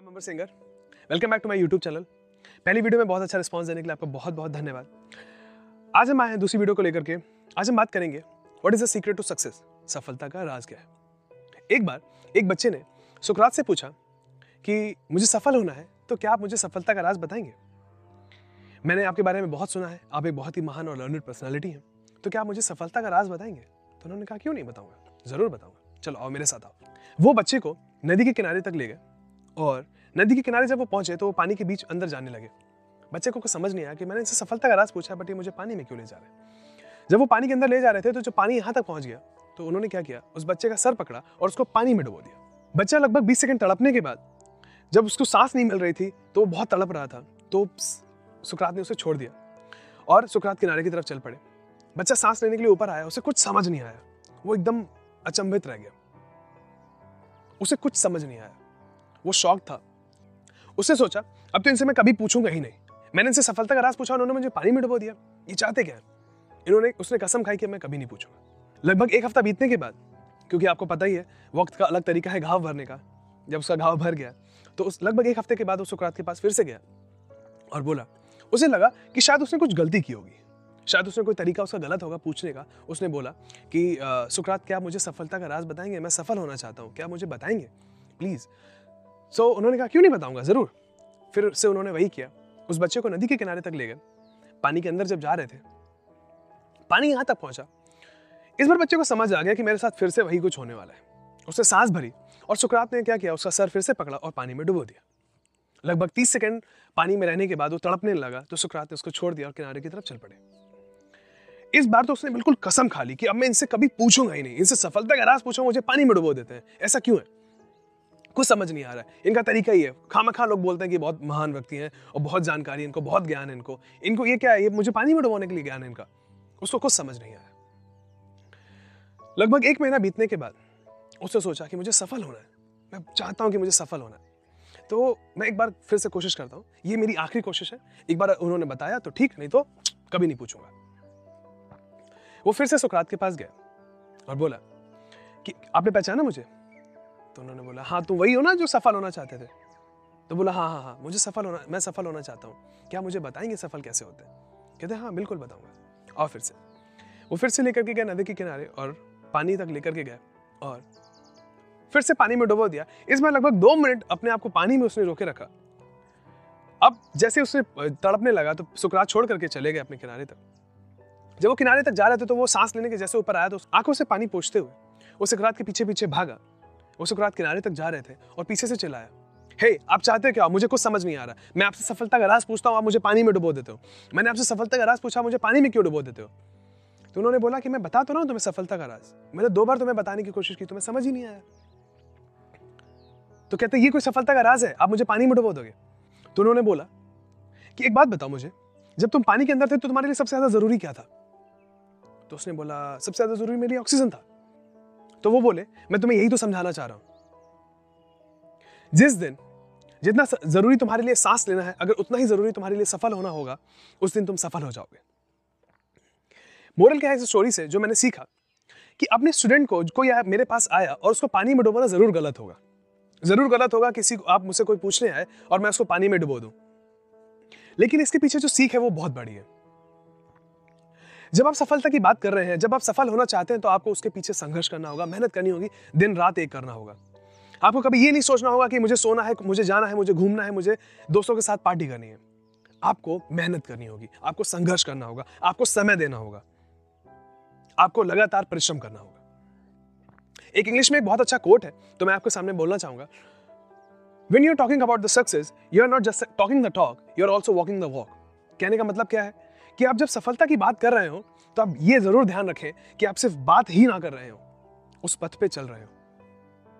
I'm Amar singer welcome back to my YouTube channel पहली video में बहुत अच्छा रिस्पांस देने के लिए आपका बहुत बहुत धन्यवाद। आज हम आए हैं दूसरी वीडियो को लेकर के। आज हम बात करेंगे what is the secret to success सफलता का राज क्या है? एक बार, एक बच्चे ने सुकरात से पूछा कि मुझे सफल होना है तो क्या आप मुझे सफलता का राज बताएँगे? मैंने आपके बारे में बहुत सुना है, आप एक बहुत ही महान और लर्नड पर्सनैलिटी हैं तो क्या आप मुझे सफलता का राज बताएँगे? तो उन्होंने कहा, क्यों नहीं बताऊँगा? ज़रूर बताऊँगा। चलो आओ मेरे साथ आओ। वो बच्चे को नदी के किनारे तक ले गए। और नदी के किनारे जब वो पहुँचे तो वो पानी के बीच अंदर जाने लगे। बच्चे को कुछ समझ नहीं आया कि मैंने इनसे सफलता का राज पूछा बट ये मुझे पानी में क्यों ले जा रहे जब वो पानी के अंदर ले जा रहे थे तो जब पानी यहाँ तक पहुँच गया तो उन्होंने क्या किया? उस बच्चे का सर पकड़ा और उसको पानी में डुबो दिया। बच्चा लगभग बीस सेकंड तड़पने के बाद, जब उसको सांस नहीं मिल रही थी तो वो बहुत तड़प रहा था तो सुकरात ने उसे छोड़ दिया और सुकरात किनारे की तरफ़ चल पड़े। बच्चा सांस लेने के लिए ऊपर आया, उसे कुछ समझ नहीं आया। वो एकदम अचंभित रह गया। उसे कुछ समझ नहीं आया। वो शौक था। उसने सोचा, अब तो इनसे मैं कभी पूछूँगा ही नहीं। मैंने इनसे सफलता का राज पूछा, उन्होंने मुझे पानी में डुबो दिया। ये चाहते क्या इन्होंने, उसने कसम खाई कि मैं कभी नहीं पूछूँगा। लगभग एक हफ़्ता बीतने के बाद, क्योंकि आपको पता ही है, वक्त का अलग तरीका है घाव भरने का। जब उसका घाव भर गया तो उस, लगभग एक हफ़्ते के बाद वो सुकरात के पास फिर से गया और बोला, उसे लगा कि शायद उसने कुछ गलती की होगी। शायद उसने कोई तरीका उसका गलत होगा पूछने का। उसने बोला कि सुकरात, क्या मुझे सफलता का राज बताएँगे? मैं सफल होना चाहता हूँ। क्या मुझे बताएँगे? प्लीज़ सो so, उन्होंने कहा क्यों नहीं बताऊँगा? ज़रूर. फिर से उन्होंने वही किया। उस बच्चे को नदी के किनारे तक ले गए। पानी के अंदर जब जा रहे थे पानी यहाँ तक पहुँचा। इस बार बच्चे को समझ आ गया कि मेरे साथ फिर से वही कुछ होने वाला है। उसने सांस भरी और सुकरात ने क्या किया? उसका सर फिर से पकड़ा और पानी में डुबो दिया। लगभग तीस सेकंड पानी में रहने के बाद वो तड़पने लगा तो सुकरात ने उसको छोड़ दिया और किनारे की तरफ़ चल पड़े। इस बार तो उसने बिल्कुल कसम खा ली कि अब मैं इनसे कभी पूछूँगा ही नहीं। इनसे सफलता का राज पूछूँगा मुझे पानी में डुबो देते हैं। ऐसा क्यों है? कुछ समझ नहीं आ रहा है। इनका तरीका ही है। खामा खा लोग बोलते हैं कि बहुत महान व्यक्ति हैं और बहुत जानकारी इनको, बहुत ज्ञान है इनको। इनको ये क्या है? ये मुझे पानी में डुबोने के लिए ज्ञान है इनका। उसको कुछ समझ नहीं आया लगभग एक महीना बीतने के बाद उसने सोचा कि मुझे सफल होना है। मैं चाहता हूँ कि मुझे सफल होना है। तो मैं एक बार फिर से कोशिश करता हूँ। ये मेरी आखिरी कोशिश है। एक बार उन्होंने बताया तो ठीक, नहीं तो कभी नहीं पूछूँगा। वो फिर से सुकरात के पास गया और बोला कि आपने पहचाना मुझे? तो उन्होंने बोला हाँ तुम वही हो ना जो सफल होना चाहते थे? तो बोला हाँ हाँ हाँ मुझे सफल होना, मैं सफल होना चाहता हूँ। क्या मुझे बताएँगे सफल कैसे होते हैं? कहते हाँ बिल्कुल बताऊँगा। और फिर से, वो फिर से लेकर के गए नदी के किनारे और पानी तक लेकर के गए और फिर से पानी में डुबो दिया। इसमें लगभग दो मिनट अपने आप को पानी में उसने रोके रखा। अब जैसे उसने तड़पने लगा तो सुकरात छोड़ करके चले गए अपने किनारे तक। जब वो किनारे तक जा रहे थे तो वो सांस लेने के जैसे ऊपर आया तो आँखों से पानी पोछते हुए, वो सुकरात के पीछे पीछे भागा। वो सुकरात किनारे तक जा रहे थे और पीछे से चिल्लाया हे hey, आप चाहते हो क्या? मुझे कुछ समझ नहीं आ रहा। मैं आपसे सफलता का राज पूछता हूँ आप मुझे पानी में डुबो देते हो। मैंने आपसे सफलता का राज पूछा मुझे पानी में क्यों डुबो देते हो? तो उन्होंने बोला कि मैं बता तो हूँ तुम्हें सफलता का राज। मैंने दो बार तुम्हें बताने की कोशिश की तुम्हें समझ ही नहीं आया। तो कहते ये कोई सफलता का राज है? आप मुझे पानी में डुबो दोगे? तो उन्होंने बोला कि एक बात बताओ मुझे जब तुम पानी के अंदर थे तो तुम्हारे लिए सबसे ज़्यादा ज़रूरी क्या था? तो उसने बोला सबसे ज़्यादा ज़रूरी मेरे लिए ऑक्सीजन था। तो वो बोले, मैं तुम्हें यही तो समझाना चाह रहा हूँ। जिस दिन जितना ज़रूरी तुम्हारे लिए सांस लेना है, अगर उतना ही ज़रूरी तुम्हारे लिए सफल होना होगा, उस दिन तुम सफल हो जाओगे। मोरल क्या है इस स्टोरी से जो मैंने सीखा कि अपने स्टूडेंट को, कोई मेरे पास आया और उसको पानी में डुबाना ज़रूर गलत होगा। ज़रूर गलत होगा किसी को, आप मुझसे कोई पूछने आए और मैं उसको पानी में डुबो दूँ। लेकिन इसके पीछे जो सीख है वो बहुत बड़ी है। जब आप सफलता की बात कर रहे हैं, जब आप सफल होना चाहते हैं तो आपको उसके पीछे संघर्ष करना होगा, मेहनत करनी होगी, दिन रात एक करना होगा। आपको कभी ये नहीं सोचना होगा कि मुझे सोना है, मुझे जाना है, मुझे घूमना है, मुझे दोस्तों के साथ पार्टी करनी है। आपको मेहनत करनी होगी, आपको संघर्ष करना होगा, आपको समय देना होगा, आपको लगातार परिश्रम करना होगा। एक इंग्लिश में एक बहुत अच्छा कोट है तो मैं आपके सामने बोलना चाहूँगा। When you talking about the success you are not just talking the talk you are also walking the walk कहने का मतलब क्या है? कि आप जब सफलता की बात कर रहे हो तो आप ये ज़रूर ध्यान रखें कि आप सिर्फ़ बात ही ना कर रहे हो, उस पथ पे चल रहे हो।